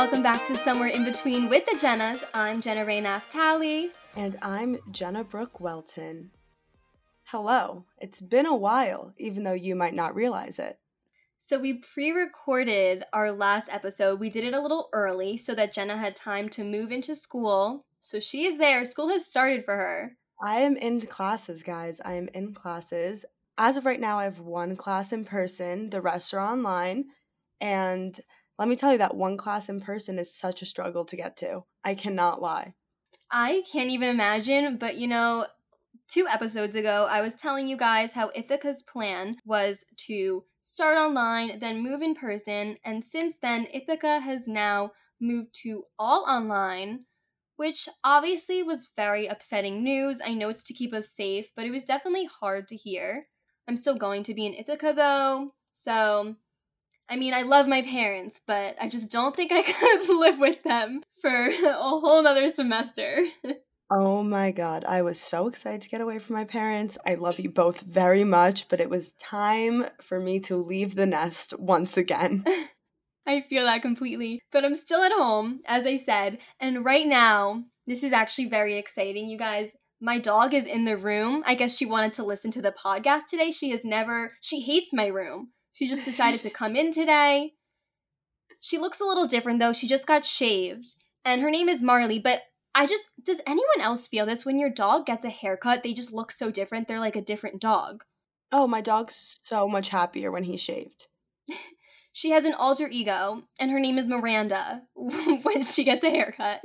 welcome back to Somewhere in Between with the Jennas. I'm Jenna Ray Naftali. And I'm Jenna Brooke Welton. Hello. It's been a while, even though you might not realize it. So, we pre recorded our last episode. We did it a little early so that Jenna had time to move into school. So, she is there. School has started for her. I am in classes, guys. I am in classes. As of right now, I have one class in person, the rest are online. And let me tell you that one class in person is such a struggle to get to. I cannot lie. I can't even imagine, but you know, two episodes ago, I was telling you guys how Ithaca's plan was to start online, then move in person, and since then, Ithaca has now moved to all online, which obviously was very upsetting news. I know it's to keep us safe, but it was definitely hard to hear. I'm still going to be in Ithaca though, so I mean, I love my parents, but I just don't think I could live with them for a whole nother semester. Oh my God. I was so excited to get away from my parents. I love you both very much, but it was time for me to leave the nest once again. I feel that completely. But I'm still at home, as I said, and right now, this is actually very exciting, you guys. My dog is in the room. I guess she wanted to listen to the podcast today. She has never, she hates my room. She just decided to come in today. She looks a little different though. She just got shaved. And her name is Marley, but I just does anyone else feel this when your dog gets a haircut? They just look so different. They're like a different dog. Oh, my dog's so much happier when he's shaved. she has an alter ego, and her name is Miranda when she gets a haircut.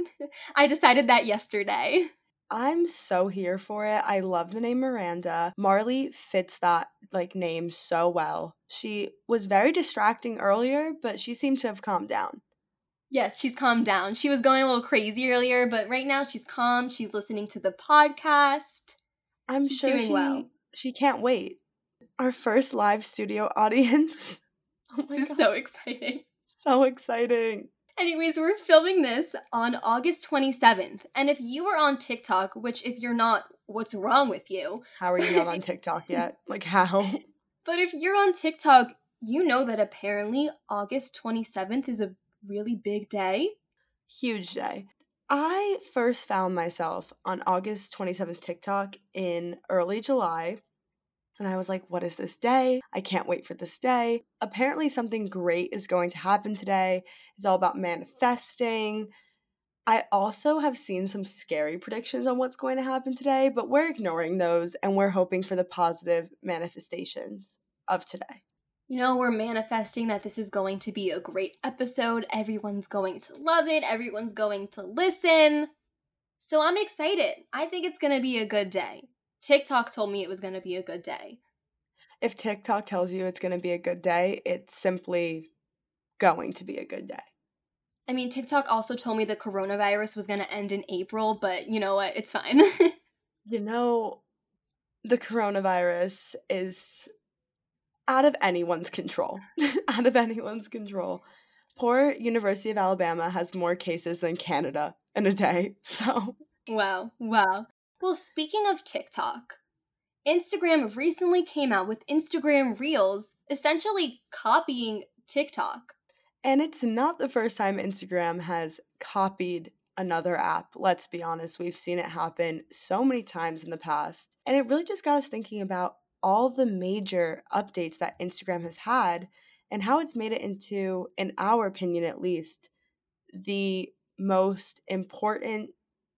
I decided that yesterday. I'm so here for it. I love the name Miranda. Marley fits that like name so well. She was very distracting earlier, but she seemed to have calmed down. Yes, she's calmed down. She was going a little crazy earlier, but right now she's calm. She's listening to the podcast. I'm she's sure doing she, well. She can't wait. Our first live studio audience. Oh this God. is so exciting. So exciting. Anyways, we're filming this on August 27th. And if you are on TikTok, which if you're not, what's wrong with you? How are you not on TikTok yet? Like, how? But if you're on TikTok, you know that apparently August 27th is a really big day. Huge day. I first found myself on August 27th TikTok in early July. And I was like, what is this day? I can't wait for this day. Apparently, something great is going to happen today. It's all about manifesting. I also have seen some scary predictions on what's going to happen today, but we're ignoring those and we're hoping for the positive manifestations of today. You know, we're manifesting that this is going to be a great episode. Everyone's going to love it. Everyone's going to listen. So I'm excited. I think it's going to be a good day. TikTok told me it was going to be a good day. If TikTok tells you it's going to be a good day, it's simply going to be a good day. I mean, TikTok also told me the coronavirus was going to end in April, but you know what? It's fine. you know, the coronavirus is out of anyone's control. out of anyone's control. Poor University of Alabama has more cases than Canada in a day. So, wow, wow. Well, speaking of TikTok, Instagram recently came out with Instagram Reels, essentially copying TikTok. And it's not the first time Instagram has copied another app. Let's be honest, we've seen it happen so many times in the past. And it really just got us thinking about all the major updates that Instagram has had and how it's made it into, in our opinion at least, the most important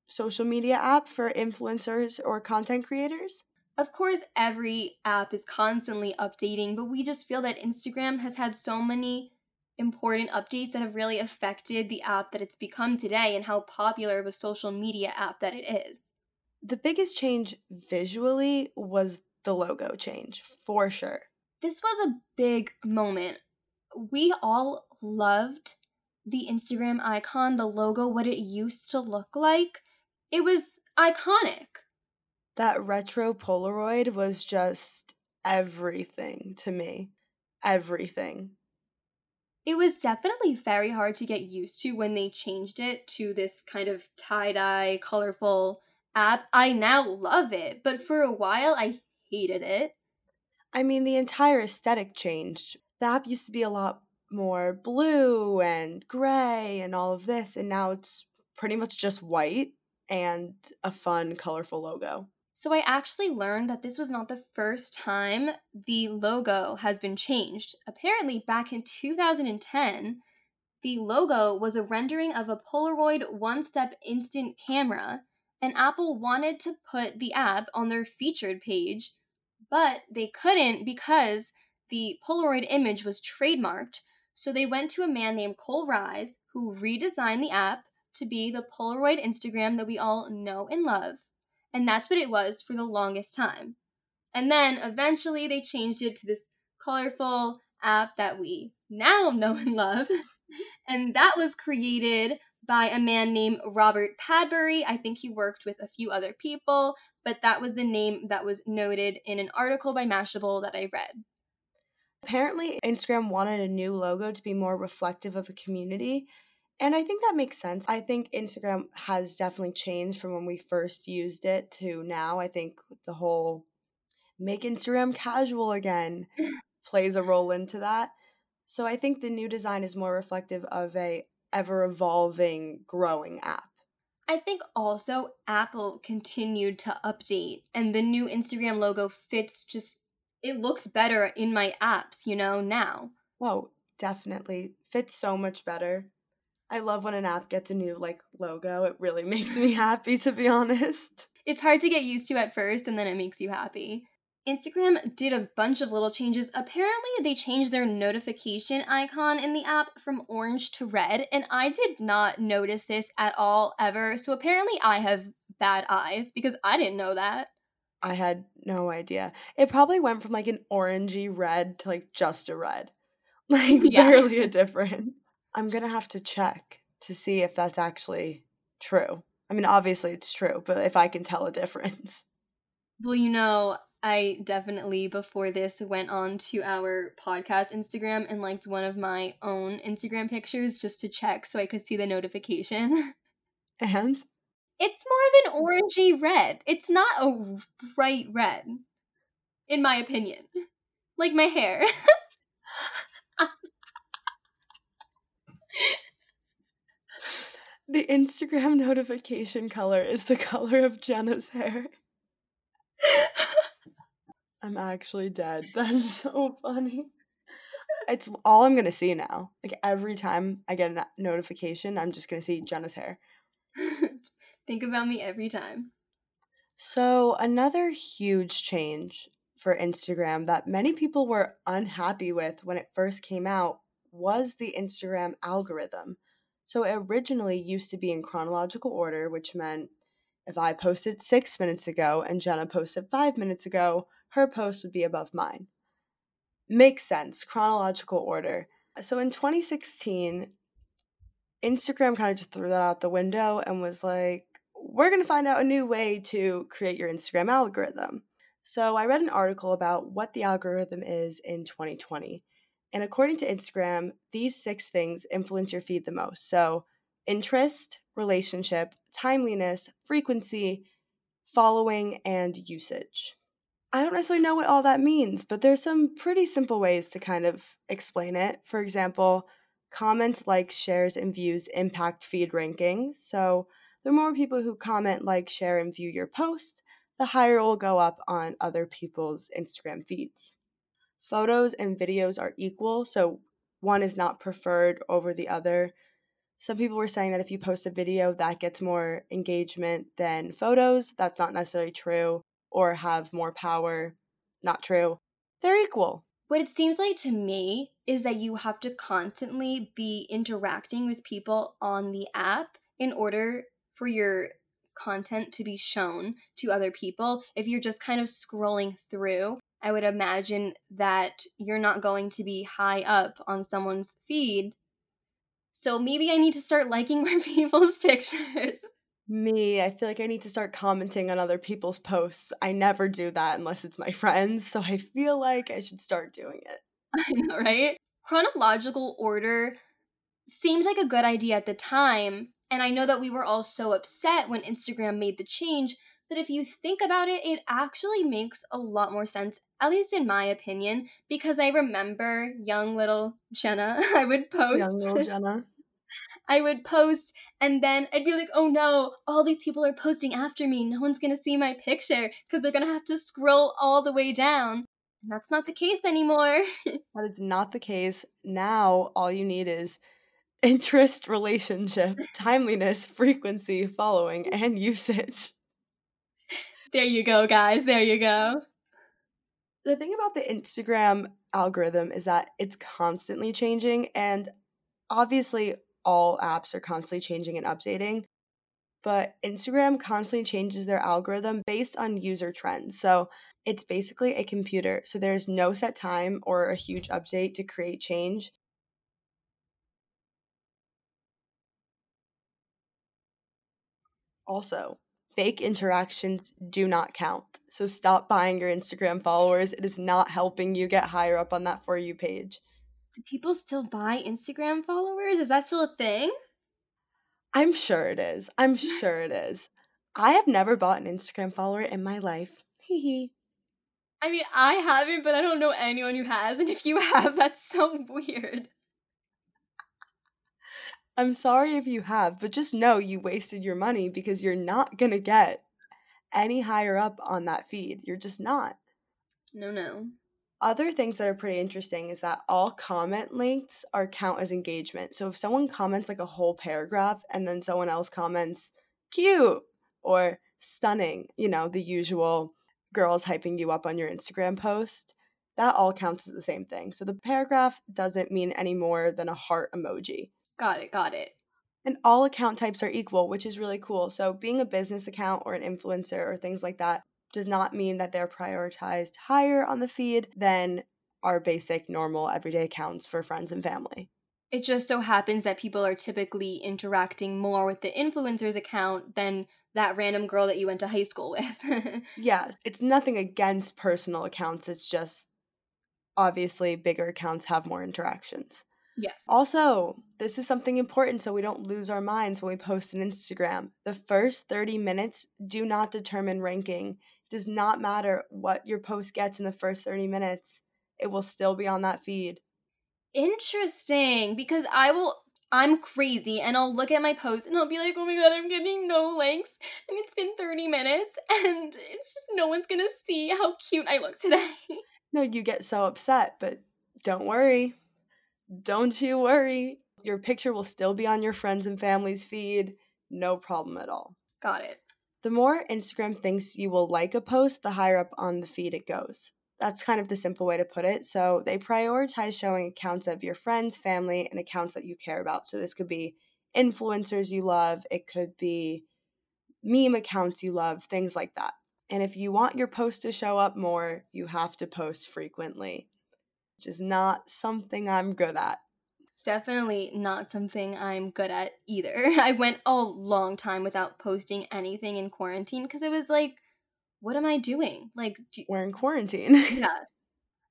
social media app for influencers or content creators? Of course, every app is constantly updating, but we just feel that Instagram has had so many important updates that have really affected the app that it's become today and how popular of a social media app that it is. The biggest change visually was the logo change for sure. This was a big moment. We all loved the Instagram icon, the logo, what it used to look like. It was iconic. That retro Polaroid was just everything to me. Everything. It was definitely very hard to get used to when they changed it to this kind of tie dye, colorful app. I now love it, but for a while I hated it. I mean, the entire aesthetic changed. The app used to be a lot more blue and gray and all of this. And now it's pretty much just white and a fun, colorful logo. So I actually learned that this was not the first time the logo has been changed. Apparently, back in 2010, the logo was a rendering of a Polaroid one step instant camera, and Apple wanted to put the app on their featured page, but they couldn't because the Polaroid image was trademarked. So they went to a man named Cole Rise who redesigned the app to be the Polaroid Instagram that we all know and love. And that's what it was for the longest time. And then eventually they changed it to this colorful app that we now know and love. and that was created by a man named Robert Padbury. I think he worked with a few other people, but that was the name that was noted in an article by Mashable that I read. Apparently, Instagram wanted a new logo to be more reflective of a community and I think that makes sense. I think Instagram has definitely changed from when we first used it to now. I think the whole make Instagram casual again plays a role into that. So I think the new design is more reflective of a ever evolving growing app. I think also Apple continued to update and the new Instagram logo fits just it looks better in my apps, you know, now. Oh, definitely. Fits so much better. I love when an app gets a new like logo. It really makes me happy to be honest. It's hard to get used to at first and then it makes you happy. Instagram did a bunch of little changes. Apparently, they changed their notification icon in the app from orange to red, and I did not notice this at all ever. So apparently, I have bad eyes because I didn't know that. I had no idea. It probably went from like an orangey red to like just a red. Like yeah. barely a difference. I'm going to have to check to see if that's actually true. I mean, obviously it's true, but if I can tell a difference. Well, you know, I definitely before this went on to our podcast Instagram and liked one of my own Instagram pictures just to check so I could see the notification. And it's more of an orangey red. It's not a bright red, in my opinion. Like my hair. the Instagram notification color is the color of Jenna's hair. I'm actually dead. That's so funny. It's all I'm gonna see now. Like every time I get a notification, I'm just gonna see Jenna's hair. Think about me every time. So, another huge change for Instagram that many people were unhappy with when it first came out was the Instagram algorithm. So it originally used to be in chronological order, which meant if I posted six minutes ago and Jenna posted five minutes ago, her post would be above mine. Makes sense, chronological order. So in 2016, Instagram kind of just threw that out the window and was like, we're going to find out a new way to create your Instagram algorithm. So I read an article about what the algorithm is in 2020. And according to Instagram, these six things influence your feed the most. So, interest, relationship, timeliness, frequency, following, and usage. I don't necessarily know what all that means, but there's some pretty simple ways to kind of explain it. For example, comments, likes, shares, and views impact feed rankings. So, the more people who comment, like, share, and view your post, the higher it will go up on other people's Instagram feeds photos and videos are equal, so one is not preferred over the other. Some people were saying that if you post a video, that gets more engagement than photos. That's not necessarily true, or have more power. Not true. They're equal. What it seems like to me is that you have to constantly be interacting with people on the app in order for your content to be shown to other people. If you're just kind of scrolling through, I would imagine that you're not going to be high up on someone's feed. So maybe I need to start liking more people's pictures. Me, I feel like I need to start commenting on other people's posts. I never do that unless it's my friends, so I feel like I should start doing it. I know, right? Chronological order seemed like a good idea at the time, and I know that we were all so upset when Instagram made the change, But if you think about it, it actually makes a lot more sense, at least in my opinion, because I remember young little Jenna, I would post. Young little Jenna. I would post and then I'd be like, oh no, all these people are posting after me. No one's gonna see my picture because they're gonna have to scroll all the way down. And that's not the case anymore. that is not the case. Now, all you need is interest, relationship, timeliness, frequency, following, and usage. There you go, guys. There you go. The thing about the Instagram algorithm is that it's constantly changing, and obviously, all apps are constantly changing and updating. But Instagram constantly changes their algorithm based on user trends. So it's basically a computer. So there's no set time or a huge update to create change. Also, fake interactions do not count. So stop buying your Instagram followers. It is not helping you get higher up on that For You page. Do people still buy Instagram followers? Is that still a thing? I'm sure it is. I'm sure it is. I have never bought an Instagram follower in my life. Hee hee. I mean, I haven't, but I don't know anyone who has. And if you have, that's so weird. I'm sorry if you have, but just know you wasted your money because you're not going to get any higher up on that feed. You're just not. No, no. Other things that are pretty interesting is that all comment links are count as engagement. So if someone comments like a whole paragraph and then someone else comments cute or stunning, you know, the usual girls hyping you up on your Instagram post, that all counts as the same thing. So the paragraph doesn't mean any more than a heart emoji. Got it, got it. And all account types are equal, which is really cool. So being a business account or an influencer or things like that does not mean that they're prioritized higher on the feed than our basic, normal, everyday accounts for friends and family. It just so happens that people are typically interacting more with the influencer's account than that random girl that you went to high school with. yeah, it's nothing against personal accounts. It's just obviously bigger accounts have more interactions. Yes. Also, this is something important so we don't lose our minds when we post on Instagram. The first 30 minutes do not determine ranking It does not matter what your post gets in the first 30 minutes, it will still be on that feed. Interesting, because I will I'm crazy and I'll look at my post and I'll be like, oh my god, I'm getting no likes. And it's been 30 minutes and it's just no one's gonna see how cute I look today. No, you get so upset, but don't worry. Don't you worry. Your picture will still be on your friends and family's feed. No problem at all. Got it. The more Instagram thinks you will like a post, the higher up on the feed it goes. That's kind of the simple way to put it. So they prioritize showing accounts of your friends, family, and accounts that you care about. So this could be influencers you love, it could be meme accounts you love, things like that. And if you want your post to show up more, you have to post frequently, which is not something I'm good at definitely not something I'm good at either. I went a long time without posting anything in quarantine because it was like, what am I doing? Like, do- we're in quarantine. yeah.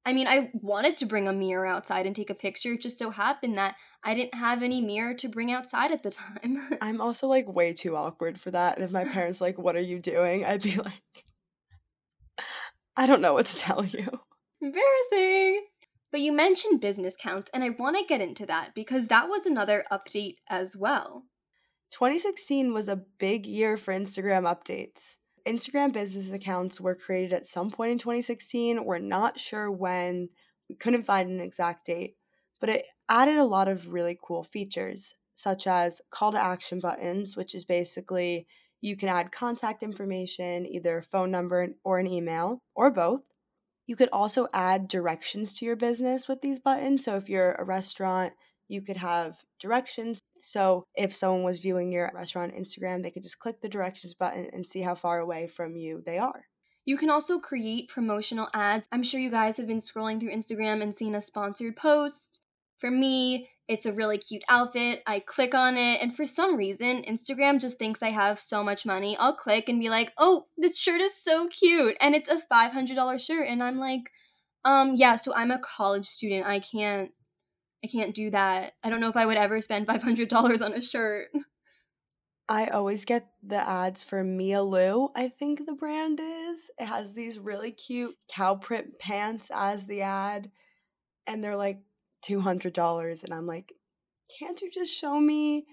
I mean, I wanted to bring a mirror outside and take a picture. It just so happened that I didn't have any mirror to bring outside at the time. I'm also like way too awkward for that. And if my parents like, "What are you doing?" I'd be like, "I don't know what to tell you." Embarrassing. But you mentioned business counts, and I want to get into that because that was another update as well. 2016 was a big year for Instagram updates. Instagram business accounts were created at some point in 2016. We're not sure when, we couldn't find an exact date, but it added a lot of really cool features, such as call to action buttons, which is basically you can add contact information, either a phone number or an email, or both. You could also add directions to your business with these buttons. So if you're a restaurant, you could have directions. So if someone was viewing your restaurant on Instagram, they could just click the directions button and see how far away from you they are. You can also create promotional ads. I'm sure you guys have been scrolling through Instagram and seen a sponsored post. For me, it's a really cute outfit. I click on it, and for some reason, Instagram just thinks I have so much money. I'll click and be like, oh, this shirt is so cute. And it's a $500 shirt. And I'm like, um, yeah, so I'm a college student. I can't, I can't do that. I don't know if I would ever spend $500 on a shirt. I always get the ads for Mia Lou, I think the brand is. It has these really cute cow print pants as the ad, and they're like $200. And I'm like, can't you just show me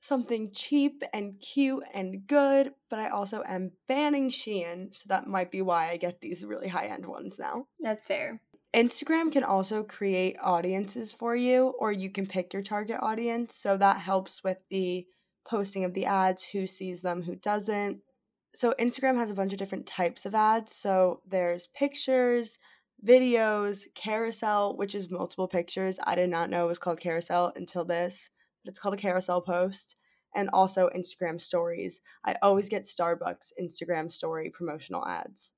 something cheap and cute and good? But I also am banning Shein, so that might be why I get these really high end ones now. That's fair. Instagram can also create audiences for you, or you can pick your target audience. So that helps with the posting of the ads, who sees them, who doesn't. So, Instagram has a bunch of different types of ads. So, there's pictures, videos, carousel, which is multiple pictures. I did not know it was called carousel until this, but it's called a carousel post. And also Instagram stories. I always get Starbucks Instagram story promotional ads.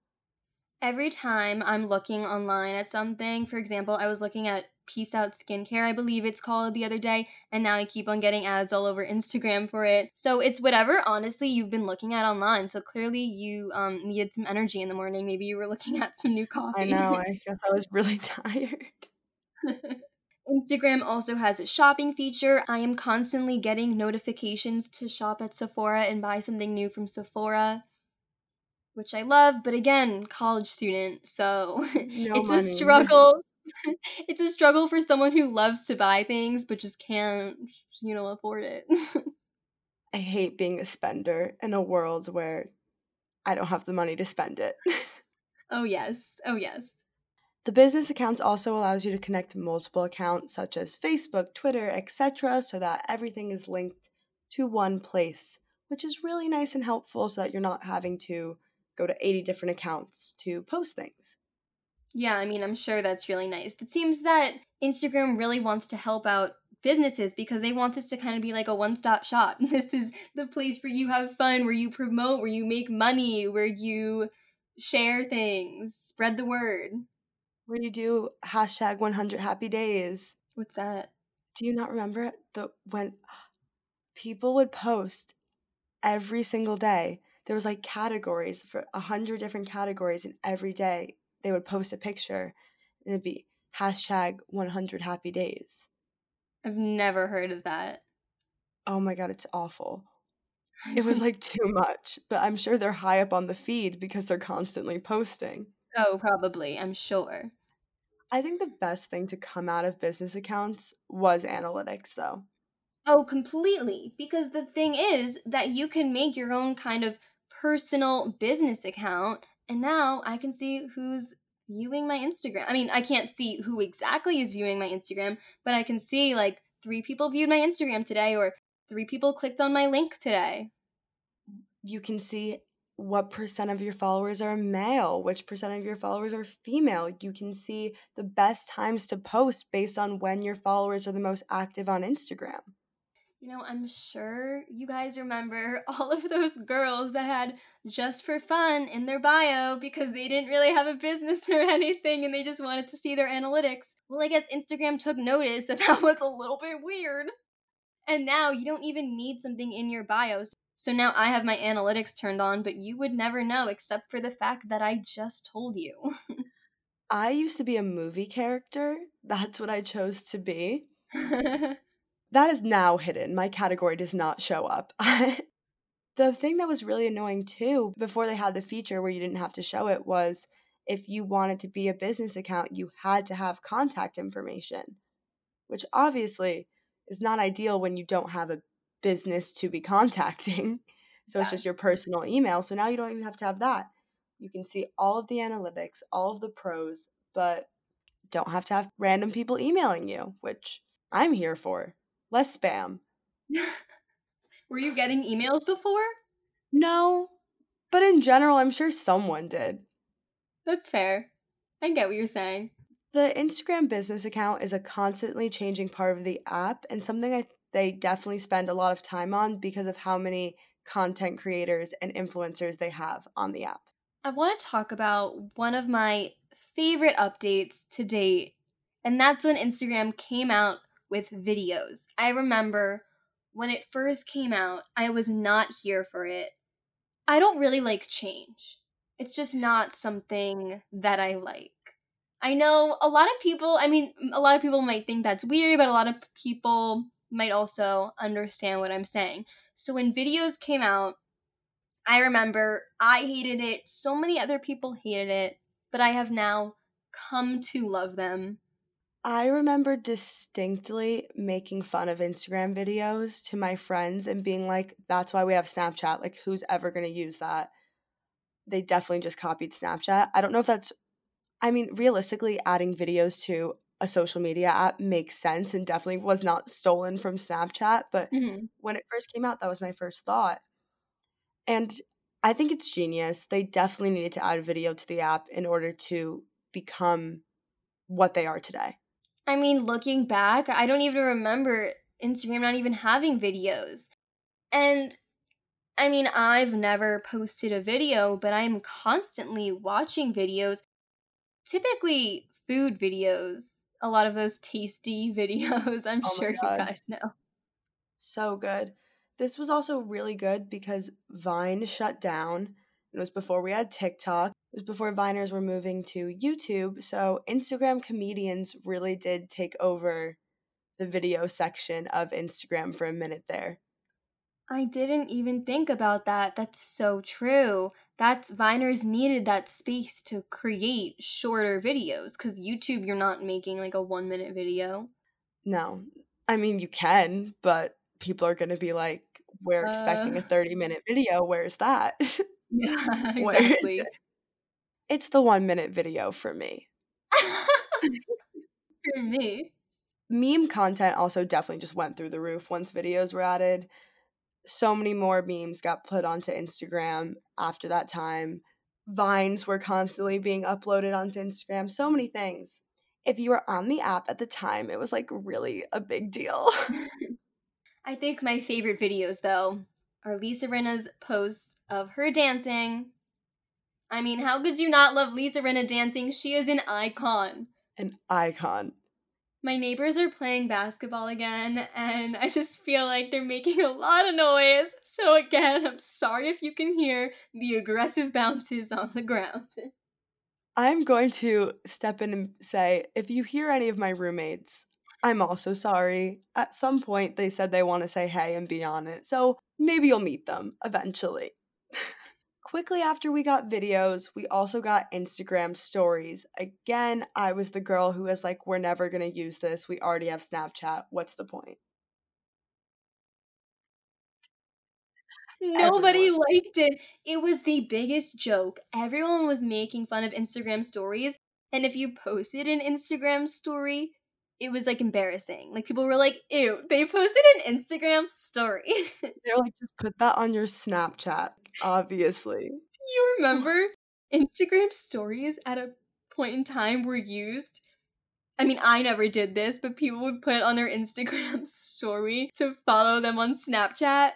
Every time I'm looking online at something, for example, I was looking at Peace Out Skincare, I believe it's called the other day, and now I keep on getting ads all over Instagram for it. So it's whatever, honestly, you've been looking at online. So clearly you um, needed some energy in the morning. Maybe you were looking at some new coffee. I know, I guess I was really tired. Instagram also has a shopping feature. I am constantly getting notifications to shop at Sephora and buy something new from Sephora which I love, but again, college student, so no it's money. a struggle it's a struggle for someone who loves to buy things but just can't, you know, afford it. I hate being a spender in a world where I don't have the money to spend it. oh, yes. Oh, yes. The business account also allows you to connect multiple accounts such as Facebook, Twitter, etc., so that everything is linked to one place, which is really nice and helpful so that you're not having to go to 80 different accounts to post things. Yeah, I mean, I'm sure that's really nice. It seems that Instagram really wants to help out businesses because they want this to kind of be like a one stop shop. This is the place where you have fun, where you promote, where you make money, where you share things, spread the word. Where you do hashtag 100 happy days. What's that? Do you not remember the when people would post every single day? There was like categories for a hundred different categories, and every day they would post a picture and it'd be hashtag 100 happy days. I've never heard of that. Oh my god, it's awful. It was like too much, but I'm sure they're high up on the feed because they're constantly posting. Oh, probably, I'm sure. I think the best thing to come out of business accounts was analytics, though. Oh, completely. Because the thing is that you can make your own kind of personal business account and now I can see who's viewing my Instagram. I mean, I can't see who exactly is viewing my Instagram, but I can see like three people viewed my Instagram today or three people clicked on my link today. You can see what percent of your followers are male, which percent of your followers are female. You can see the best times to post based on when your followers are the most active on Instagram. You know, I'm sure you guys remember all of those girls that had just for fun in their bio because they didn't really have a business or anything and they just wanted to see their analytics. Well, I guess Instagram took notice that that was a little bit weird. And now you don't even need something in your bios. So now I have my analytics turned on, but you would never know except for the fact that I just told you. I used to be a movie character. That's what I chose to be. That is now hidden. My category does not show up. the thing that was really annoying too, before they had the feature where you didn't have to show it, was if you wanted to be a business account, you had to have contact information, which obviously is not ideal when you don't have a business to be contacting. So yeah. it's just your personal email. So now you don't even have to have that. You can see all of the analytics, all of the pros, but don't have to have random people emailing you, which I'm here for less spam. Were you getting emails before? No, but in general, I'm sure someone did. That's fair. I get what you're saying. The Instagram business account is a constantly changing part of the app and something I they definitely spend a lot of time on because of how many content creators and influencers they have on the app. I want to talk about one of my favorite updates to date, and that's when Instagram came out with videos. I remember when it first came out, I was not here for it. I don't really like change. It's just not something that I like. I know a lot of people, I mean, a lot of people might think that's weird, but a lot of people might also understand what I'm saying. So when videos came out, I remember I hated it. So many other people hated it, but I have now come to love them. I remember distinctly making fun of Instagram videos to my friends and being like, that's why we have Snapchat. Like, who's ever going to use that? They definitely just copied Snapchat. I don't know if that's, I mean, realistically, adding videos to a social media app makes sense and definitely was not stolen from Snapchat. But Mm-hmm. when it first came out, that was my first thought. And I think it's genius. They definitely needed to add a video to the app in order to become what they are today. I mean, looking back, I don't even remember Instagram not even having videos. And I mean, I've never posted a video, but I'm constantly watching videos, typically food videos. A lot of those tasty videos, I'm Oh sure you guys know. So good. This was also really good because Vine shut down. It was before we had TikTok. Was before Viners were moving to YouTube. So Instagram comedians really did take over the video section of Instagram for a minute there. I didn't even think about that. That's so true. That's Viners needed that space to create shorter videos because YouTube, you're not making like a one minute video. No, I mean, you can, but people are going to be like, we're expecting a Uh. 30 minute video. Where's that? Yeah, exactly. It? It's the one minute video for me. For me. meme content also definitely just went through the roof once videos were added. So many more memes got put onto Instagram after that time. Vines were constantly being uploaded onto Instagram. So many things. If you were on the app at the time, it was like really a big deal. I think my favorite videos, though, are Lisa Rinna's posts of her dancing. I mean, how could you not love Lisa Rinna dancing? She is an icon. An icon. My neighbors are playing basketball again, and I just feel like they're making a lot of noise. So, again, I'm sorry if you can hear the aggressive bounces on the ground. I'm going to step in and say if you hear any of my roommates, I'm also sorry. At some point, they said they want to say hey and be on it. So maybe you'll meet them eventually. Quickly after we got videos, we also got Instagram stories. Again, I was the girl who was like, we're never going to use this. We already have Snapchat. What's the point? Nobody Everyone. liked it. It was the biggest joke. Everyone was making fun of Instagram stories, and if you posted an Instagram story, it was like embarrassing. Like people were like, "Ew, they posted an Instagram story." They're like, just put that on your Snapchat, obviously. you remember Instagram stories at a point in time were used? I mean, I never did this, but people would put on their Instagram story to follow them on Snapchat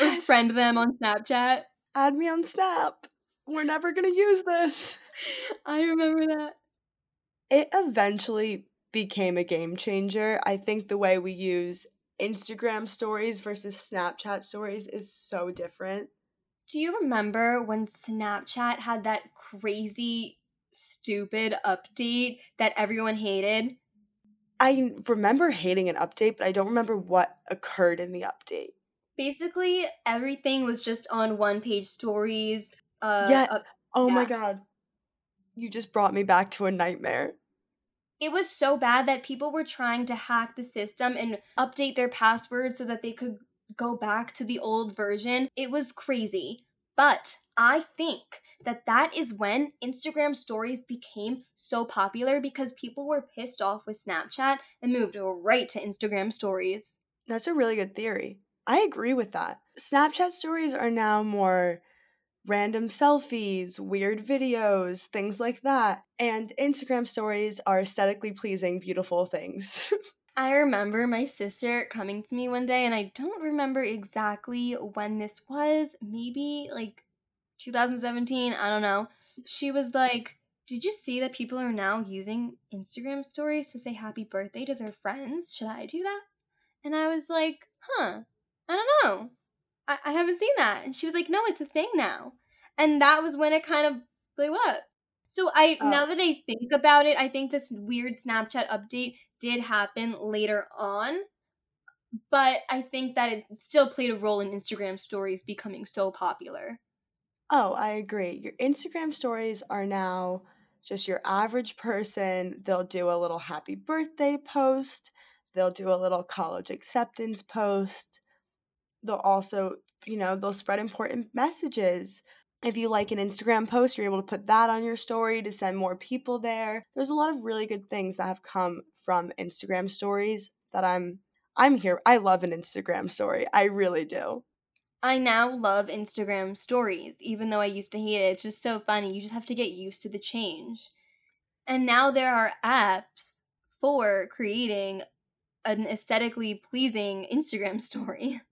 or friend them on Snapchat. Add me on Snap. We're never going to use this. I remember that. It eventually became a game changer. I think the way we use Instagram stories versus Snapchat stories is so different. Do you remember when Snapchat had that crazy, stupid update that everyone hated? I remember hating an update, but I don't remember what occurred in the update. Basically, everything was just on one page stories. Uh, Yeah. up- Oh my god. You just brought me back to a nightmare. it was so bad that people were trying to hack the system and update their passwords so that they could go back to the old version. It was crazy. But I think that that is when Instagram stories became so popular because people were pissed off with Snapchat and moved right to Instagram stories. That's a really good theory. I agree with that. Snapchat stories are now more random selfies, weird videos, things like that. And Instagram stories are aesthetically pleasing, beautiful things. I remember my sister coming to me one day, and I don't remember exactly when this was. Maybe like 2017. I don't know. She was like, Did you see that people are now using Instagram stories to say happy birthday to their friends? Should I do that? And I was like, Huh, I don't know. I, I haven't seen that. And she was like, No, it's a thing now. And that was when it kind of blew up. So I oh. now Oh. that I think about it, I think this weird Snapchat update did happen later on. but I think that it still played a role in Instagram stories becoming so popular. Oh, I agree. Your Instagram stories are now just your average person. They'll do a little happy birthday post, they'll do a little college acceptance post. They'll also, you know, they'll spread important messages. If you like an Instagram post, you're able to put that on your story to send more people there. There's a lot of really good things that have come from Instagram stories that I'm I'm here. I love an Instagram story. I really do. I now love Instagram stories, even though I used to hate it. It's just so funny. You just have to get used to the change. And now there are apps for creating an aesthetically pleasing Instagram story.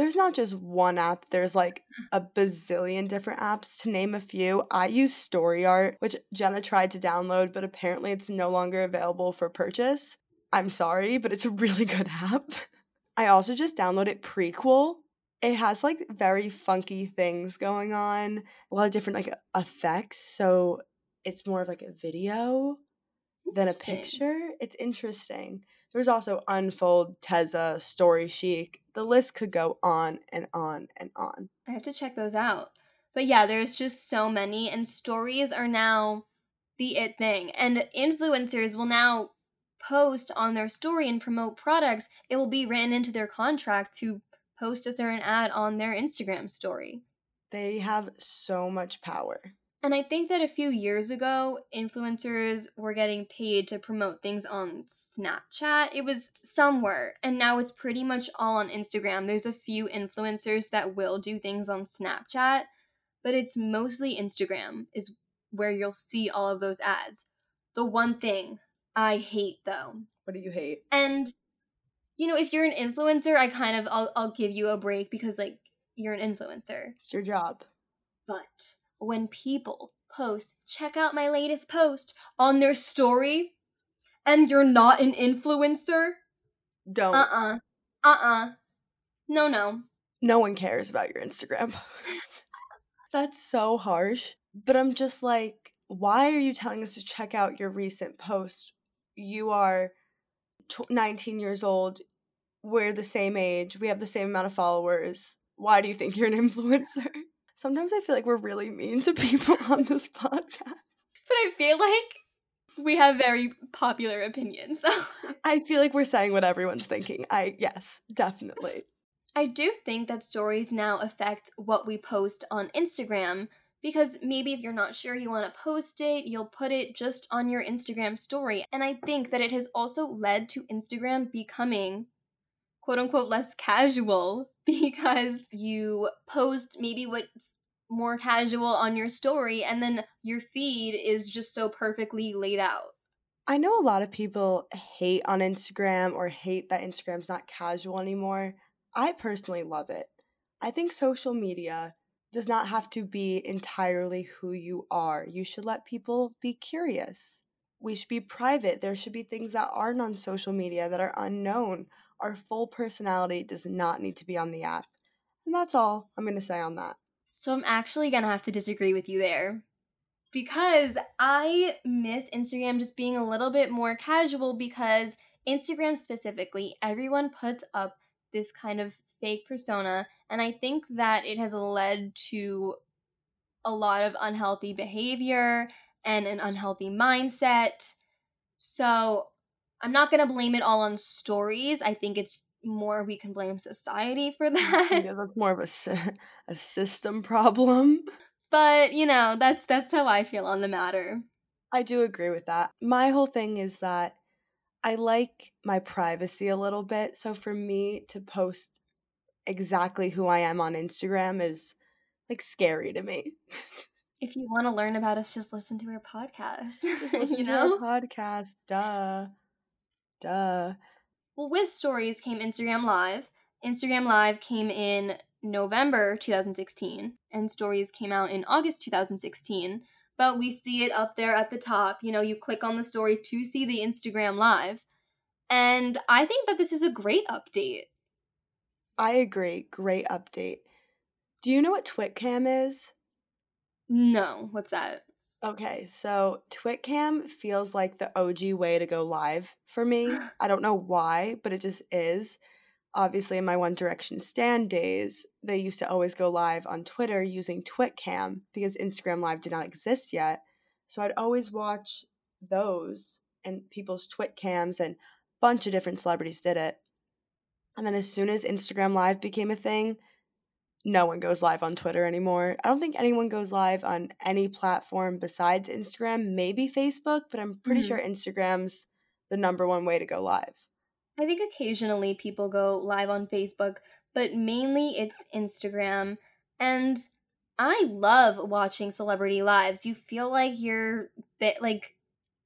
There's not just one app, there's like mm. a bazillion different apps. To name a few, I use StoryArt, which Jenna tried to download, but apparently it's no longer available for purchase. I'm sorry, but it's a really good app. I also just downloaded Prequel. It has like very funky things going on, a lot of different like effects. So it's more of like a video than a picture. It's interesting. There's also Unfold, Tezza, Story Chic. The list could go on and on and on. I have to check those out. But yeah, there's just so many, and stories are now the it thing. And influencers will now post on their story and promote products. It will be written into their contract to post a certain ad on their Instagram story. They have so much power. And I think that a few years ago, influencers were getting paid to promote things on Snapchat. It was somewhere. And now it's pretty much all on Instagram. There's a few influencers that will do things on Snapchat, but it's mostly Instagram, is where you'll see all of those ads. The one thing I hate, though. What do you hate? And, you know, if you're an influencer, I kind of, I'll, I'll give you a break because, like, you're an influencer. It's your job. But when people post, check out my latest post on their story, and you're not an influencer, don't. Uh uh-uh. uh. Uh uh. No, no. No one cares about your Instagram post. That's so harsh. But I'm just like, why are you telling us to check out your recent post? You are t- 19 years old. We're the same age. We have the same amount of followers. Why do you think you're an influencer? Sometimes I feel like we're really mean to people on this podcast. But I feel like we have very popular opinions though. I feel like we're saying what everyone's thinking. I yes, definitely. I do think that stories now affect what we post on Instagram because maybe if you're not sure you want to post it, you'll put it just on your Instagram story. And I think that it has also led to Instagram becoming quote unquote less casual because you post maybe what's more casual on your story and then your feed is just so perfectly laid out. I know a lot of people hate on Instagram or hate that Instagram's not casual anymore. I personally love it. I think social media does not have to be entirely who you are. You should let people be curious. We should be private. There should be things that aren't on social media that are unknown. Our full personality does not need to be on the app. And that's all I'm going to say on that. So I'm actually going to have to disagree with you there. Because I miss Instagram just being a little bit more casual because Instagram specifically, everyone puts up this kind of fake persona. And I think that it has led to a lot of unhealthy behavior and an unhealthy mindset. So I'm not going to blame it all on stories. I think it's more we can blame society for mm, that. Yeah, that's more of a, a system problem. But, you know, that's that's how I feel on the matter. I do agree with that. My whole thing is that I like my privacy a little bit. So for me to post exactly who I am on Instagram is like scary to me. If you want to learn about us, just listen to our podcast. Just listen you to know? our podcast. Duh. Duh. Well, with stories came Instagram Live. Instagram Live came in November 2016, and stories came out in August 2016. But we see it up there at the top. You know, you click on the story to see the Instagram Live. And I think that this is a great update. I agree. Great update. Do you know what TwitCam is? No. What's that? Okay, so TwitCam feels like the OG way to go live for me. I don't know why, but it just is. obviously in my One Direction stand days, they used to always go live on Twitter using TwitCam because Instagram Live did not exist yet. So I'd always watch those and people's TwitCams and a bunch of different celebrities did it. And then as soon as Instagram Live became a thing, no one goes live on Twitter anymore. I don't think anyone goes live on any platform besides Instagram, maybe Facebook, but I'm pretty mm-hmm. sure Instagram's the number one way to go live. I think occasionally people go live on Facebook, but mainly it's Instagram. And I love watching celebrity lives. You feel like you're like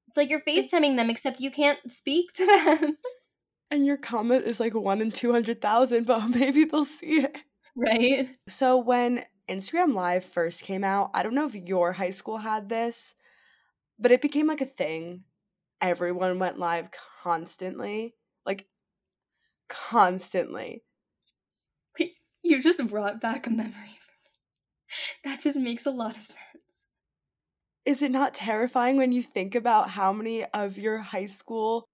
it's like you're FaceTiming them except you can't speak to them. And your comment is like 1 in 200,000, but maybe they'll see it. Right. So when Instagram Live first came out, I don't know if your high school had this, but it became like a thing. Everyone went live constantly. Like constantly. You just brought back a memory for me. That just makes a lot of sense. Is it not terrifying when you think about how many of your high school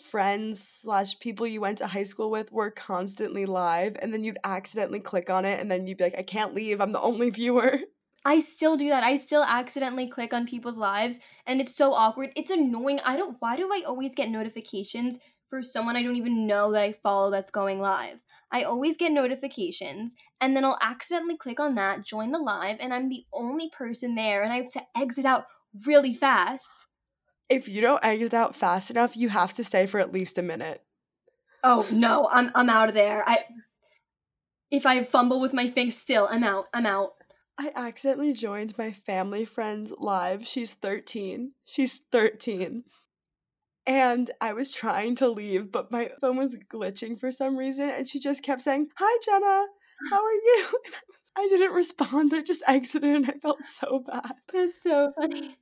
friends slash people you went to high school with were constantly live and then you'd accidentally click on it and then you'd be like i can't leave. I'm the only viewer. I still do that. I still accidentally click on people's lives and it's so awkward. It's annoying. I don't why do i always get notifications for someone i don't even know that i follow that's going live? I always get notifications and then i'll accidentally click on that join the live and i'm the only person there and i have to exit out really fast if you don't exit out fast enough, you have to stay for at least a minute. Oh no, I'm I'm out of there. I if I fumble with my face still, I'm out. I'm out. I accidentally joined my family friend's live. She's 13. She's 13. And I was trying to leave, but my phone was glitching for some reason, and she just kept saying, Hi, Jenna, how are you? I didn't respond. I just exited, and I felt so bad. That's so funny.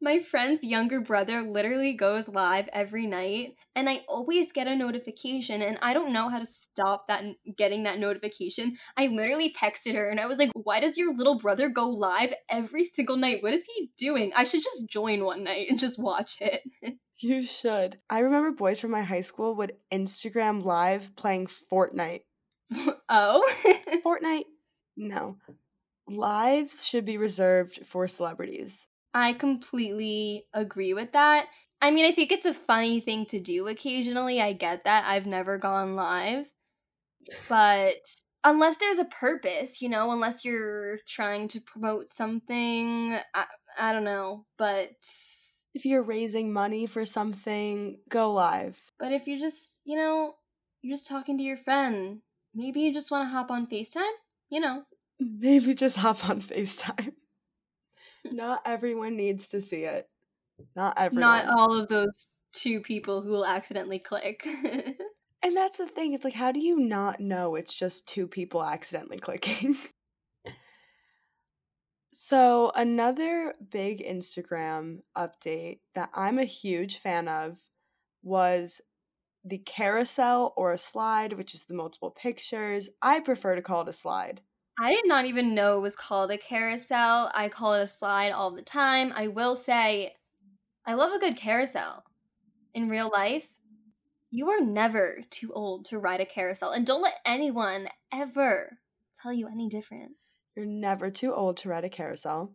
My friend's younger brother literally goes live every night, and I always get a notification, and I don't know how to stop that getting that notification. I literally texted her, and I was like, "Why does your little brother go live every single night? What is he doing? I should just join one night and just watch it." you should. I remember boys from my high school would Instagram live playing Fortnite. oh, Fortnite? No. Lives should be reserved for celebrities. I completely agree with that. I mean, I think it's a funny thing to do occasionally. I get that. I've never gone live. But unless there's a purpose, you know, unless you're trying to promote something, I, I don't know. But if you're raising money for something, go live. But if you're just, you know, you're just talking to your friend, maybe you just want to hop on FaceTime, you know. Maybe just hop on FaceTime. Not everyone needs to see it. Not everyone. Not all of those two people who will accidentally click. and that's the thing. It's like, how do you not know it's just two people accidentally clicking? so, another big Instagram update that I'm a huge fan of was the carousel or a slide, which is the multiple pictures. I prefer to call it a slide. I did not even know it was called a carousel. I call it a slide all the time. I will say, I love a good carousel. In real life, you are never too old to ride a carousel. And don't let anyone ever tell you any different. You're never too old to ride a carousel.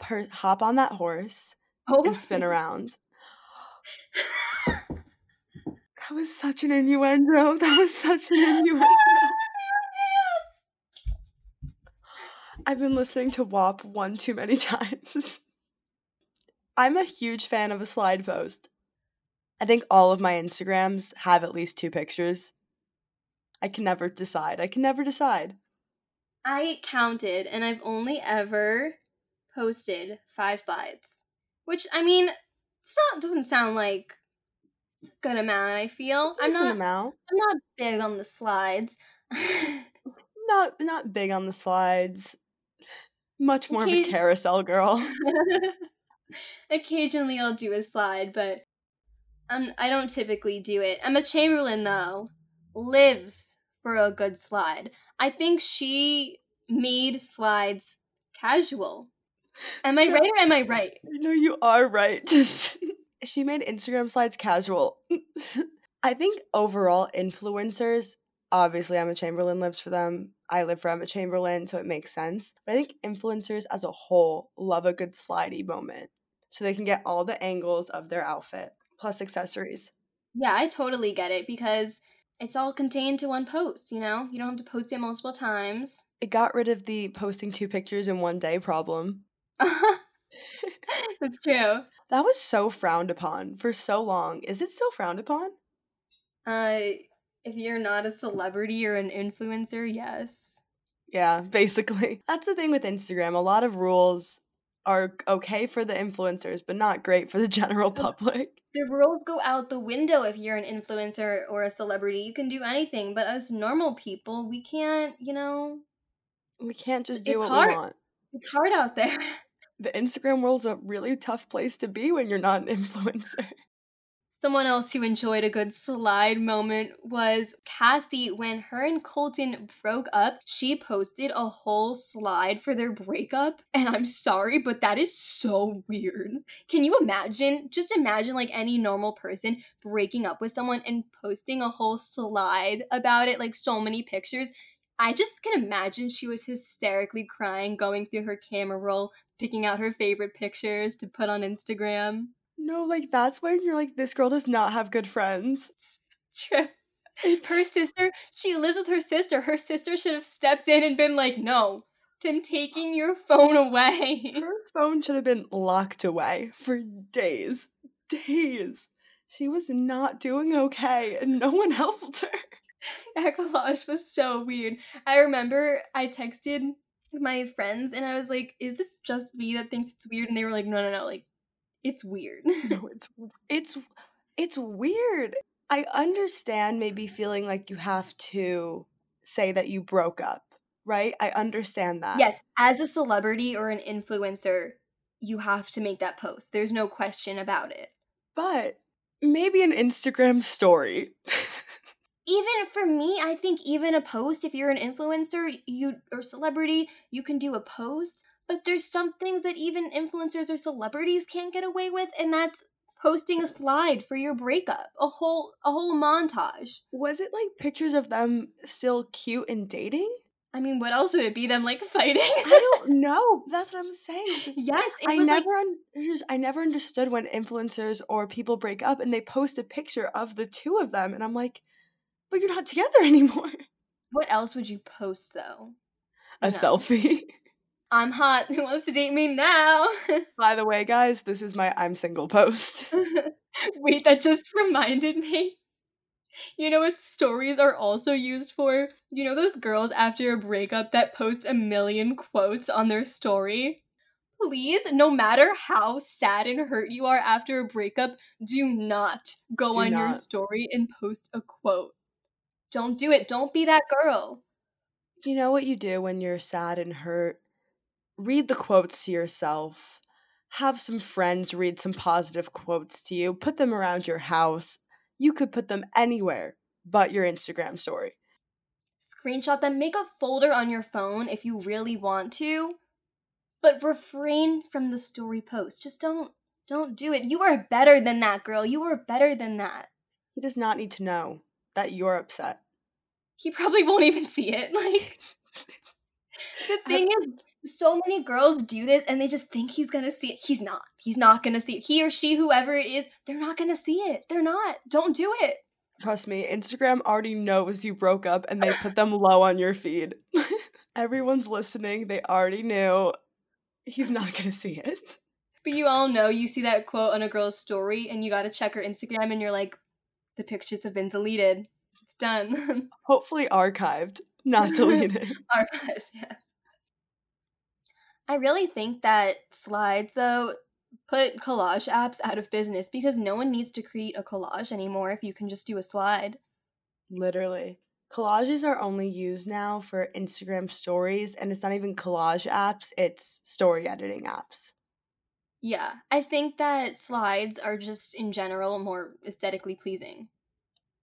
Per- hop on that horse oh. and spin around. that was such an innuendo. That was such an innuendo. I've been listening to WAP one too many times. I'm a huge fan of a slide post. I think all of my Instagrams have at least two pictures. I can never decide. I can never decide. I counted and I've only ever posted five slides. Which I mean, it's not doesn't sound like it's a good amount, I feel. I'm not amount. I'm not big on the slides. not not big on the slides. Much more Occasion- of a carousel girl. Occasionally I'll do a slide, but um, I don't typically do it. Emma Chamberlain, though, lives for a good slide. I think she made slides casual. Am I no, right or am I right? No, you are right. Just she made Instagram slides casual. I think overall, influencers, obviously, Emma Chamberlain lives for them. I live for Emma Chamberlain, so it makes sense. But I think influencers as a whole love a good slidey moment so they can get all the angles of their outfit plus accessories. Yeah, I totally get it because it's all contained to one post, you know? You don't have to post it multiple times. It got rid of the posting two pictures in one day problem. That's true. That was so frowned upon for so long. Is it still frowned upon? Uh if you're not a celebrity or an influencer, yes. Yeah, basically. That's the thing with Instagram. A lot of rules are okay for the influencers, but not great for the general public. The rules go out the window if you're an influencer or a celebrity. You can do anything, but as normal people, we can't, you know. We can't just do it's what hard. we want. It's hard out there. The Instagram world's a really tough place to be when you're not an influencer. Someone else who enjoyed a good slide moment was Cassie. When her and Colton broke up, she posted a whole slide for their breakup. And I'm sorry, but that is so weird. Can you imagine? Just imagine like any normal person breaking up with someone and posting a whole slide about it, like so many pictures. I just can imagine she was hysterically crying, going through her camera roll, picking out her favorite pictures to put on Instagram. No, like that's when you're like, this girl does not have good friends. True. It's, Her sister, she lives with her sister. Her sister should have stepped in and been like, no, Tim taking your phone away. her phone should have been locked away for days. Days. She was not doing okay, and no one helped her. That collage was so weird. I remember I texted my friends and I was like, is this just me that thinks it's weird? And they were like, no, no, no, like, it's weird. No, it's it's it's weird. I understand maybe feeling like you have to say that you broke up, right? I understand that. yes, as a celebrity or an influencer, you have to make that post. There's no question about it. But maybe an Instagram story. even for me, I think even a post, if you're an influencer, you or celebrity, you can do a post. But there's some things that even influencers or celebrities can't get away with, and that's posting a slide for your breakup, a whole a whole montage. Was it like pictures of them still cute and dating? I mean, what else would it be? Them like fighting? I don't know. That's what I'm saying. Is- yes, I was like never un- I never understood when influencers or people break up and they post a picture of the two of them and I'm like, but you're not together anymore. what else would you post though? A No. selfie. I'm hot. Who wants to date me now? By the way, guys, this is my I'm single post. Wait, that just reminded me. You know what stories are also used for? You know those girls after a breakup that post a million quotes on their story? Please, no matter how sad and hurt you are after a breakup, do not go Do on your story and post a quote. Don't do it. Don't be that girl. You know what you do when you're sad and hurt? Read the quotes to yourself. Have some friends read some positive quotes to you. Put them around your house. You could put them anywhere but your Instagram story. Screenshot them, make a folder on your phone if you really want to, but refrain from the story post. Just don't don't do it. You are better than that, girl. You are better than that. He does not need to know that you're upset. He probably won't even see it. Like the thing is so many girls do this and they just think he's gonna see it. He's not. He's not gonna see it. He or she, whoever it is, they're not gonna see it. They're not. Don't do it. Trust me, Instagram already knows you broke up and they put them low on your feed. Everyone's listening. They already knew. He's not to see it. But you all know you see that quote on a girl's story and you gotta check her Instagram and you're like, the pictures have been deleted. It's done. Hopefully archived, not deleted. archived, yes. I really think that slides, though, put collage apps out of business because no one needs to create a collage anymore if you can just do a slide. Literally. Collages are only used now for Instagram stories, and it's not even collage apps, it's story editing apps. Yeah, I think that slides are just in general more aesthetically pleasing.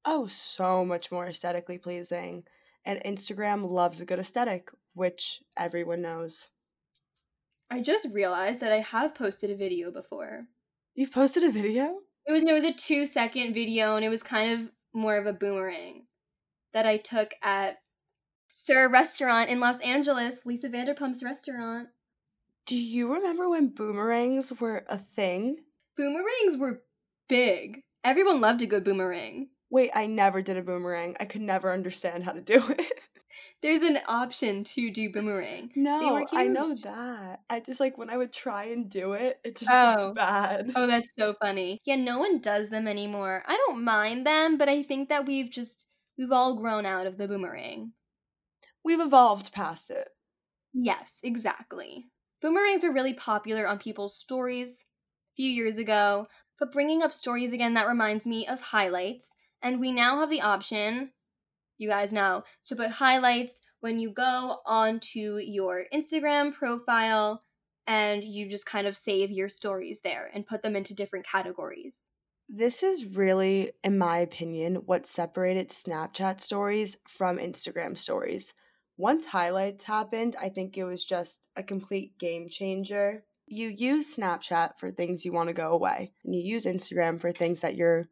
Oh, so much more aesthetically pleasing. And Instagram loves a good aesthetic, which everyone knows. I just realized that I have posted a video before. You've posted a video? It was it was a two second video and it was kind of more of a boomerang that I took at SUR Restaurant in Los Angeles, Lisa Vanderpump's restaurant. Do you remember when boomerangs were a thing? Boomerangs were big. Everyone loved a good boomerang. Wait, I never did a boomerang. I could never understand how to do it. There's an option to do boomerang. No, I know that. I just like when I would try and do it, it just Oh. looked bad. Oh, that's so funny. Yeah, no one does them anymore. I don't mind them, but I think that we've just we've all grown out of the boomerang. We've evolved past it. Yes, exactly. Boomerangs were really popular on people's stories a few years ago, but bringing up stories again, that reminds me of highlights. And we now have the option, you guys know, to put highlights when you go onto your Instagram profile and you just kind of save your stories there and put them into different categories. This is really, in my opinion, what separated Snapchat stories from Instagram stories. Once highlights happened, I think it was just a complete game changer. You use Snapchat for things you want to go away, and you use Instagram for things that you're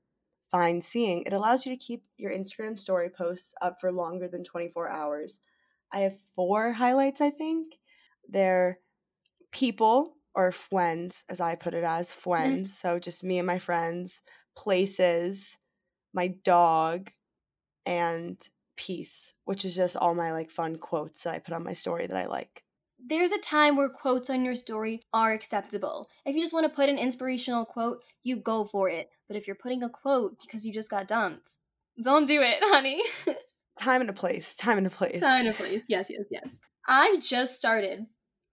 fine seeing. It allows you to keep your Instagram story posts up for longer than 24 hours. I have four highlights, I think. They're people or friends, as I put it as mm-hmm. friends. so just me and my friends, places, my dog, and peace, which is just all my like fun quotes that I put on my story that I like. There's a time where quotes on your story are acceptable. If you just want to put an inspirational quote, you go for it. But if you're putting a quote because you just got dumped, don't do it, honey. Time and a place. Time and a place. Time and a place. Yes, yes, yes. I just started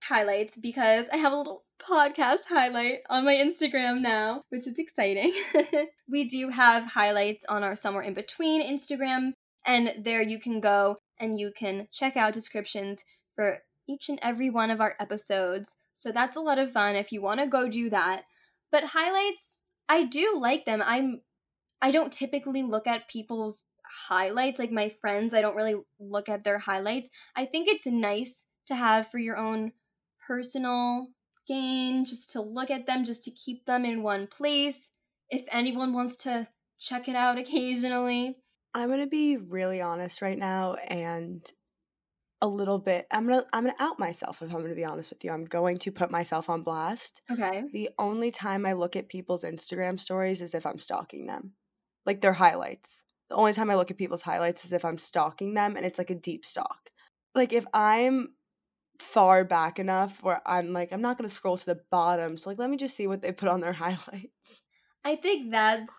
highlights because I have a little podcast highlight on my Instagram now, which is exciting. we do have highlights on our Somewhere in Between Instagram, and there you can go and you can check out descriptions for each and every one of our episodes. So that's a lot of fun if you want to go do that. But highlights, I do like them. I'm I don't typically look at people's highlights like my friends. I don't really look at their highlights. I think it's nice to have for your own personal gain just to look at them just to keep them in one place if anyone wants to check it out occasionally. I'm gonna be really honest right now and a little bit I'm gonna I'm gonna out myself if I'm gonna be honest with you. I'm going to put myself on blast. Okay. The only time I look at people's Instagram stories is if I'm stalking them. Like their highlights. The only time I look at people's highlights is if I'm stalking them and it's like a deep stalk. Like if I'm far back enough where I'm like, I'm not gonna scroll to the bottom. So like let me just see what they put on their highlights. I think that's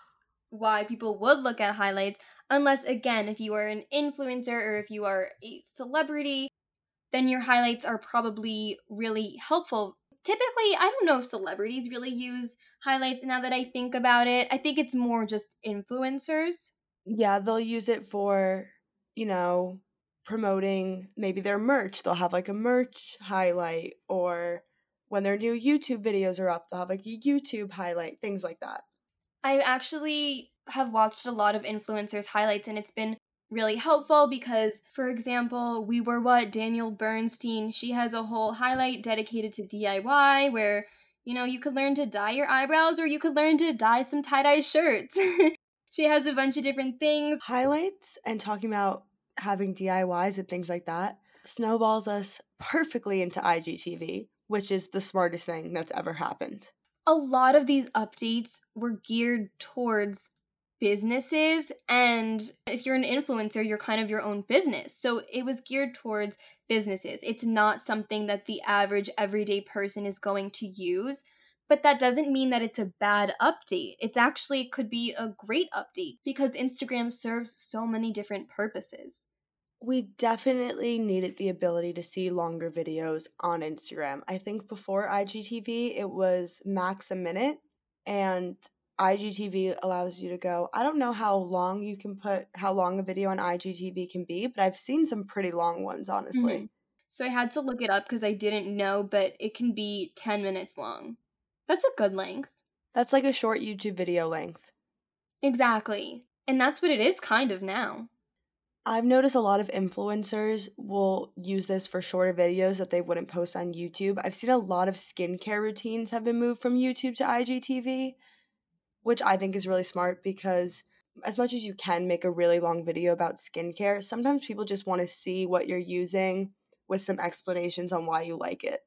why people would look at highlights, unless, again, if you are an influencer or if you are a celebrity, then your highlights are probably really helpful. Typically, I don't know if celebrities really use highlights now that I think about it. I think it's more just influencers. Yeah, they'll use it for, you know, promoting maybe their merch. They'll have like a merch highlight or when their new YouTube videos are up, they'll have like a YouTube highlight, things like that. I actually have watched a lot of influencers' highlights and it's been really helpful because, for example, we were what Danielle Bernstein, she has a whole highlight dedicated to DIY where, you know, you could learn to dye your eyebrows or you could learn to dye some tie dye shirts. she has a bunch of different things. Highlights and talking about having DIYs and things like that snowballs us perfectly into IGTV, which is the smartest thing that's ever happened. A lot of these updates were geared towards businesses and if you're an influencer you're kind of your own business. So it was geared towards businesses. It's not something that the average everyday person is going to use but that doesn't mean that it's a bad update. It's actually could be a great update because instagram serves so many different purposes. We definitely needed the ability to see longer videos on Instagram. I think before IGTV, it was max a minute, and IGTV allows you to go. I don't know how long you can put, how long a video on IGTV can be, but I've seen some pretty long ones, honestly. Mhm. so i had to look it up because i didn't know but it can be 10 minutes long that's a good length That's like a short YouTube video length. Exactly. And that's what it is kind of now. I've noticed a lot of influencers will use this for shorter videos that they wouldn't post on YouTube. I've seen a lot of skincare routines have been moved from YouTube to IGTV, which I think is really smart because as much as you can make a really long video about skincare, sometimes people just want to see what you're using with some explanations on why you like it.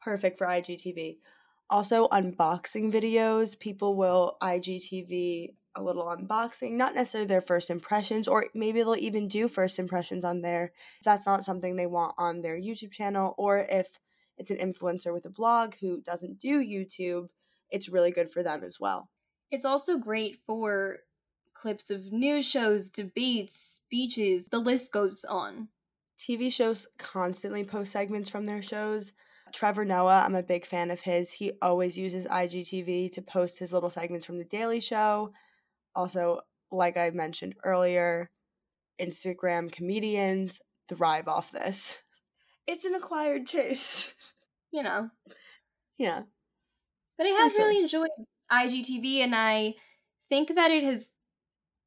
Perfect for IGTV. Also, unboxing videos. People will IGTV a little unboxing, not necessarily their first impressions, or maybe they'll even do first impressions on there. If that's not something they want on their YouTube channel, or if it's an influencer with a blog who doesn't do YouTube, it's really good for them as well. It's also great for clips of news shows, debates, speeches, the list goes on. TV shows constantly post segments from their shows. Trevor Noah, I'm a big fan of his. He always uses IGTV to post his little segments from The Daily Show. Also, like I mentioned earlier, Instagram comedians thrive off this. It's an acquired taste. You know. Yeah. But I have sure. really enjoyed IGTV and I think that it has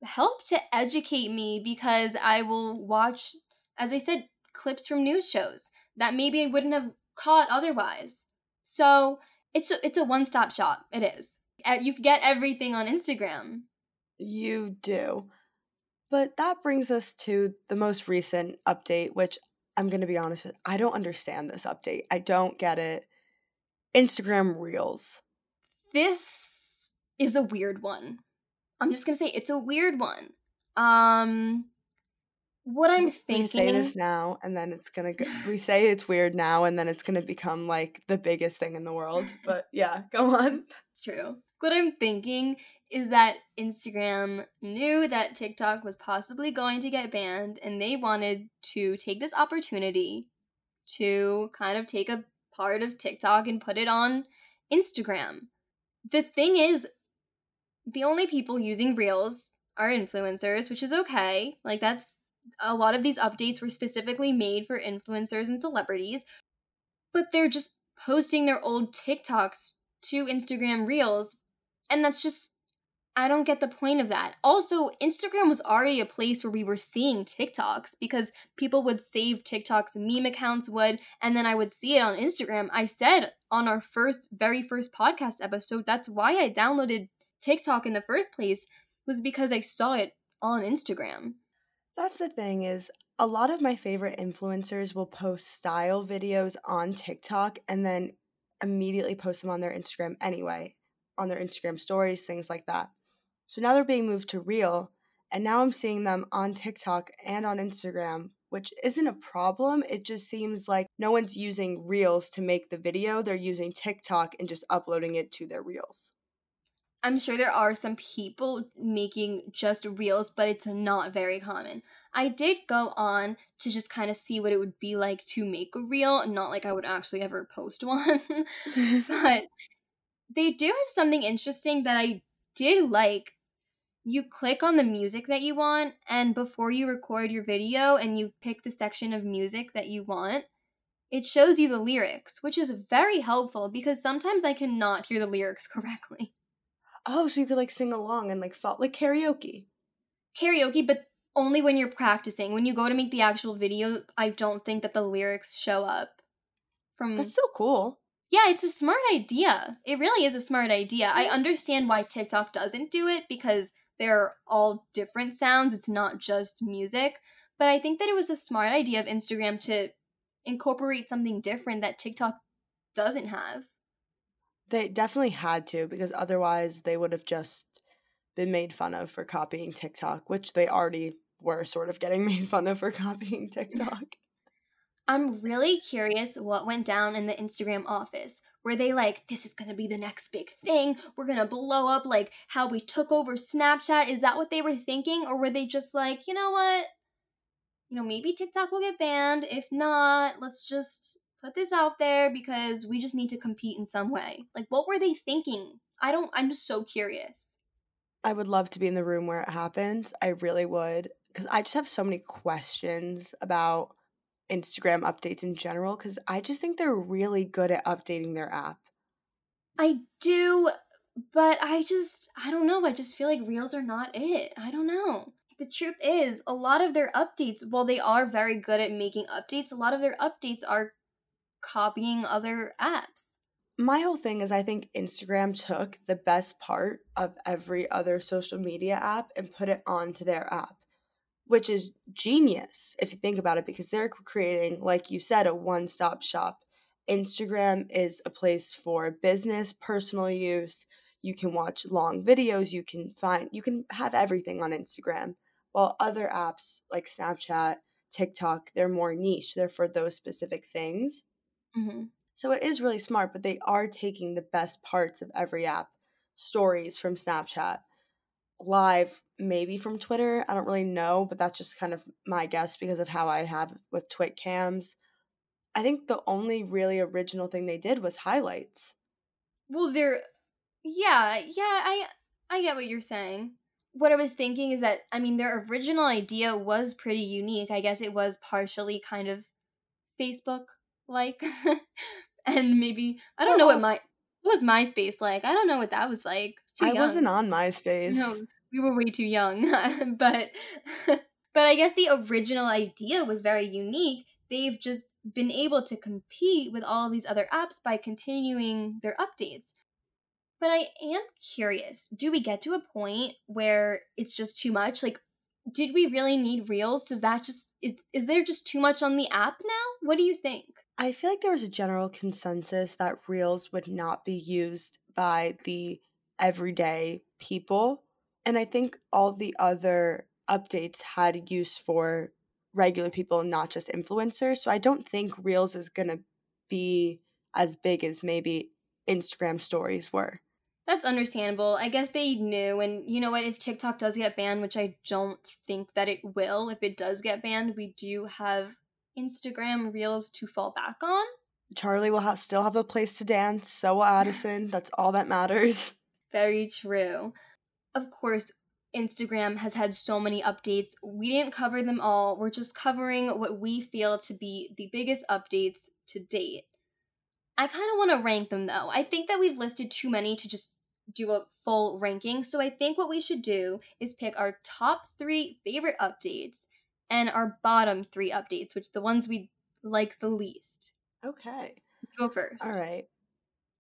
helped to educate me because I will watch, as I said, clips from news shows that maybe I wouldn't have caught otherwise. So it's a, it's a one stop shop. It is. You get everything on Instagram. You do. But that brings us to the most recent update, which I'm going to be honest with. I don't understand this update. I don't get it. Instagram Reels. This is a weird one. I'm just going to say it's a weird one. Um what I'm thinking. We say this now, and then it's gonna. Go, we say it's weird now, and then it's gonna become like the biggest thing in the world. But yeah, go on. It's true. What I'm thinking is that Instagram knew that TikTok was possibly going to get banned, and they wanted to take this opportunity to kind of take a part of TikTok and put it on Instagram. The thing is, the only people using Reels are influencers, which is okay. Like, that's a lot of these updates were specifically made for influencers and celebrities, but they're just posting their old TikToks to Instagram Reels, and that's just I don't get the point of that. Also, Instagram was already a place where we were seeing TikToks because people would save TikToks, meme accounts would, and then I would see it on Instagram. I said on our first, very first podcast episode, that's why I downloaded TikTok in the first place, was because I saw it on Instagram. That's the thing is a lot of my favorite influencers will post style videos on TikTok and then immediately post them on their Instagram anyway, on their Instagram stories, things like that. So now they're being moved to Reel, and now I'm seeing them on TikTok and on Instagram, which isn't a problem. It just seems like no one's using Reels to make the video, they're using TikTok and just uploading it to their Reels. I'm sure there are some people making just reels, but it's not very common. I did go on to just kind of see what it would be like to make a reel, not like I would actually ever post one. but they do have something interesting that I did like. You click on the music that you want, and before you record your video and you pick the section of music that you want, it shows you the lyrics, which is very helpful because sometimes I cannot hear the lyrics correctly. Oh, so you could like sing along and like fall like karaoke. Karaoke, but only when you're practicing. When you go to make the actual video, I don't think that the lyrics show up. From That's so cool. Yeah, it's a smart idea. It really is a smart idea. I understand why TikTok doesn't do it because they're all different sounds. It's not just music. But I think that it was a smart idea of Instagram to incorporate something different that TikTok doesn't have. They definitely had to because otherwise they would have just been made fun of for copying TikTok, which they already were sort of getting made fun of for copying TikTok. I'm really curious what went down in the Instagram office. Were they like, this is gonna be the next big thing? We're gonna blow up like how we took over Snapchat? Is that what they were thinking? Or were they just like, you know what? You know, maybe TikTok will get banned. If not, let's just put this out there because we just need to compete in some way. Like, what were they thinking? I don't, I'm just so curious. I would love to be in the room where it happens. I really would. Because I just have so many questions about Instagram updates in general. Because I just think they're really good at updating their app. I do, but I just, I don't know. I just feel like Reels are not it. I don't know. The truth is, a lot of their updates, while they are very good at making updates, a lot of their updates are copying other apps. my whole thing is I think Instagram took the best part of every other social media app and put it onto their app, which is genius if you think about it, because they're creating, like you said, a one stop shop. Instagram is a place for business, personal use. You can watch long videos, you can find, you can have everything on Instagram. While other apps like Snapchat, TikTok, they're more niche, they're for those specific things. Mm-hmm. So it is really smart, but they are taking the best parts of every app. Stories from Snapchat, live maybe from Twitter. I don't really know, but that's just kind of my guess because of how I have with Twitcams. I think the only really original thing they did was highlights. Well, they're yeah, yeah, I I get what you're saying. What I was thinking is that I mean their original idea was pretty unique. I guess it was partially kind of Facebook like and maybe I don't know what my what was MySpace like. I don't know what that was like. I young. wasn't on MySpace. No, we were way too young. but but I guess the original idea was very unique. They've just been able to compete with all these other apps by continuing their updates. But I am curious, do we get to a point where it's just too much? Like did we really need reels? Does that just is is there just too much on the app now? What do you think? I feel like there was a general consensus that Reels would not be used by the everyday people. And I think all the other updates had use for regular people, not just influencers. So I don't think Reels is going to be as big as maybe Instagram stories were. That's understandable. I guess they knew. And you know what? If TikTok does get banned, which I don't think that it will, if it does get banned, we do have Instagram reels to fall back on. Charlie will have, still have a place to dance. So will Addison. That's all that matters. Very true. Of course, Instagram has had so many updates. We didn't cover them all. We're just covering what we feel to be the biggest updates to date. I kind of want to rank them though. I think that we've listed too many to just do a full ranking. So I think what we should do is pick our top three favorite updates and our bottom three updates, which the ones we like the least. Okay. Go first. All right.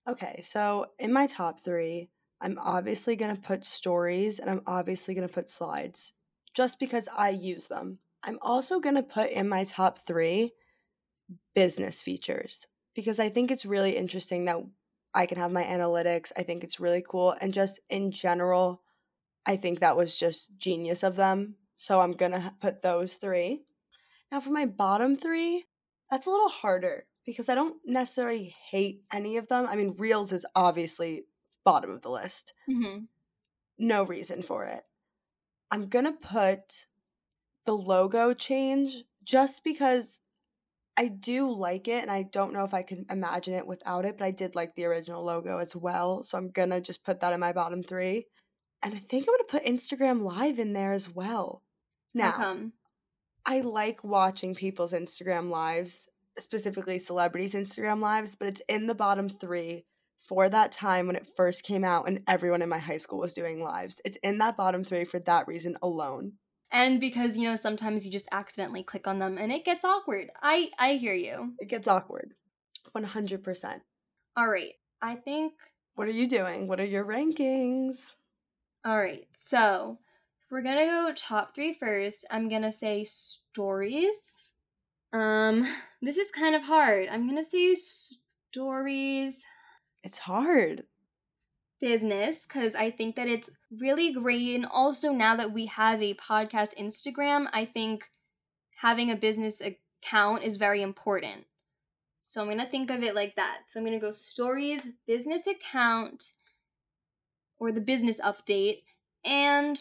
Okay, so in my top three, I'm obviously going to put stories and I'm obviously going to put slides just because I use them. I'm also going to put in my top three business features because I think it's really interesting that I can have my analytics. I think it's really cool. And just in general, I think that was just genius of them so I'm going to put those three. Now, for my bottom three, that's a little harder because I don't necessarily hate any of them. I mean, Reels is obviously bottom of the list. Mm-hmm. No reason for it. I'm going to put the logo change just because I do like it and I don't know if I can imagine it without it, but I did like the original logo as well. So I'm going to just put that in my bottom three. And I think I'm going to put Instagram Live in there as well. Now, I like watching people's Instagram lives, specifically celebrities' Instagram lives, but it's in the bottom three for that time when it first came out and everyone in my high school was doing lives. It's in that bottom three for that reason alone. And because, you know, sometimes you just accidentally click on them and it gets awkward. I I hear you. It gets awkward. 100%. All right. I think What are you doing? What are your rankings? All right. So, we're gonna go top three first. I'm gonna say stories. Um, this is kind of hard. I'm gonna say stories. It's hard. Business, because I think that it's really great. And also, now that we have a podcast Instagram, I think having a business account is very important. So I'm gonna think of it like that. So I'm gonna go stories, business account, or the business update, and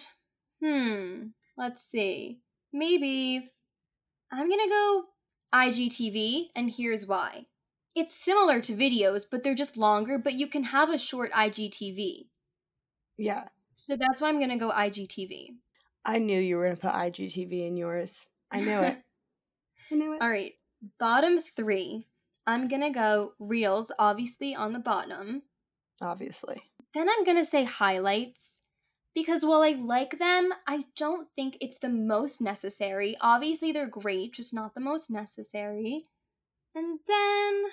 Hmm, let's see. Maybe I'm gonna go IGTV, and here's why. It's similar to videos, but they're just longer, but you can have a short IGTV. Yeah. So that's why I'm gonna go IGTV. I knew you were gonna put IGTV in yours. I knew it. I knew it. All right. Bottom three. I'm gonna go reels, obviously on the bottom. Obviously. Then I'm gonna say highlights because while I like them, I don't think it's the most necessary. Obviously, they're great, just not the most necessary. And then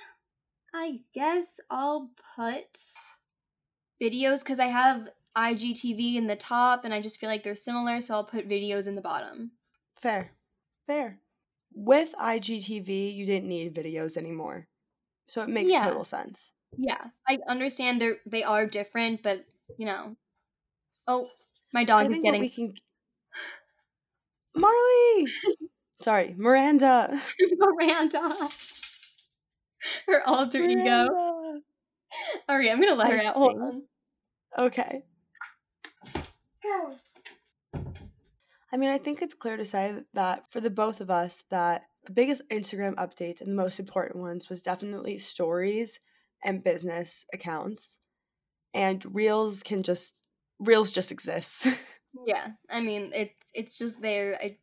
I guess I'll put videos because I have IGTV in the top and I just feel like they're similar, so I'll put videos in the bottom. Fair. Fair. With IGTV, you didn't need videos anymore. So it makes Yeah. total sense. Yeah, I understand they're they are different, but you know. Oh, my I dog is think what getting can Marley! Sorry, Miranda. Miranda. Her alter ego. Miranda. All right, I'm gonna let her I out. Hold on. Okay. Go. I mean, I think it's clear to say that for the both of us, that the biggest Instagram updates and the most important ones was definitely stories and business accounts. And reels can just reels just exists. Yeah, I mean it's it's just there. I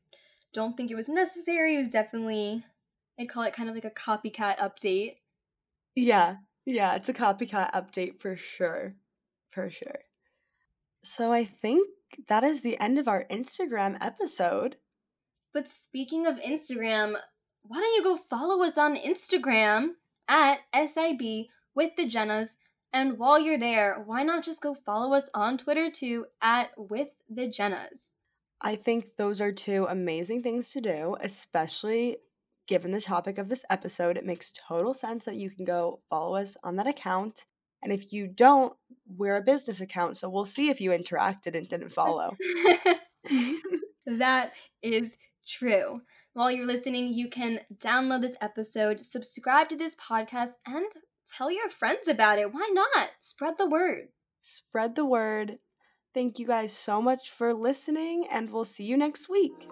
don't think it was necessary. It was definitely I'd call it kind of like a copycat update. yeah. Yeah, it's a copycat update for sure. For sure. So I think that is the end of our Instagram episode. But speaking of Instagram, why don't you go follow us on Instagram at SIB with the Jennas? And while you're there, why not just go follow us on Twitter too at with the Jennas? I think those are two amazing things to do, especially given the topic of this episode. It makes total sense that you can go follow us on that account. And if you don't, we're a business account, so we'll see if you interacted and didn't follow. that is true. While you're listening, you can download this episode, subscribe to this podcast, and tell your friends about it. Why not? Spread the word. Spread the word. Thank you guys so much for listening, and we'll see you next week.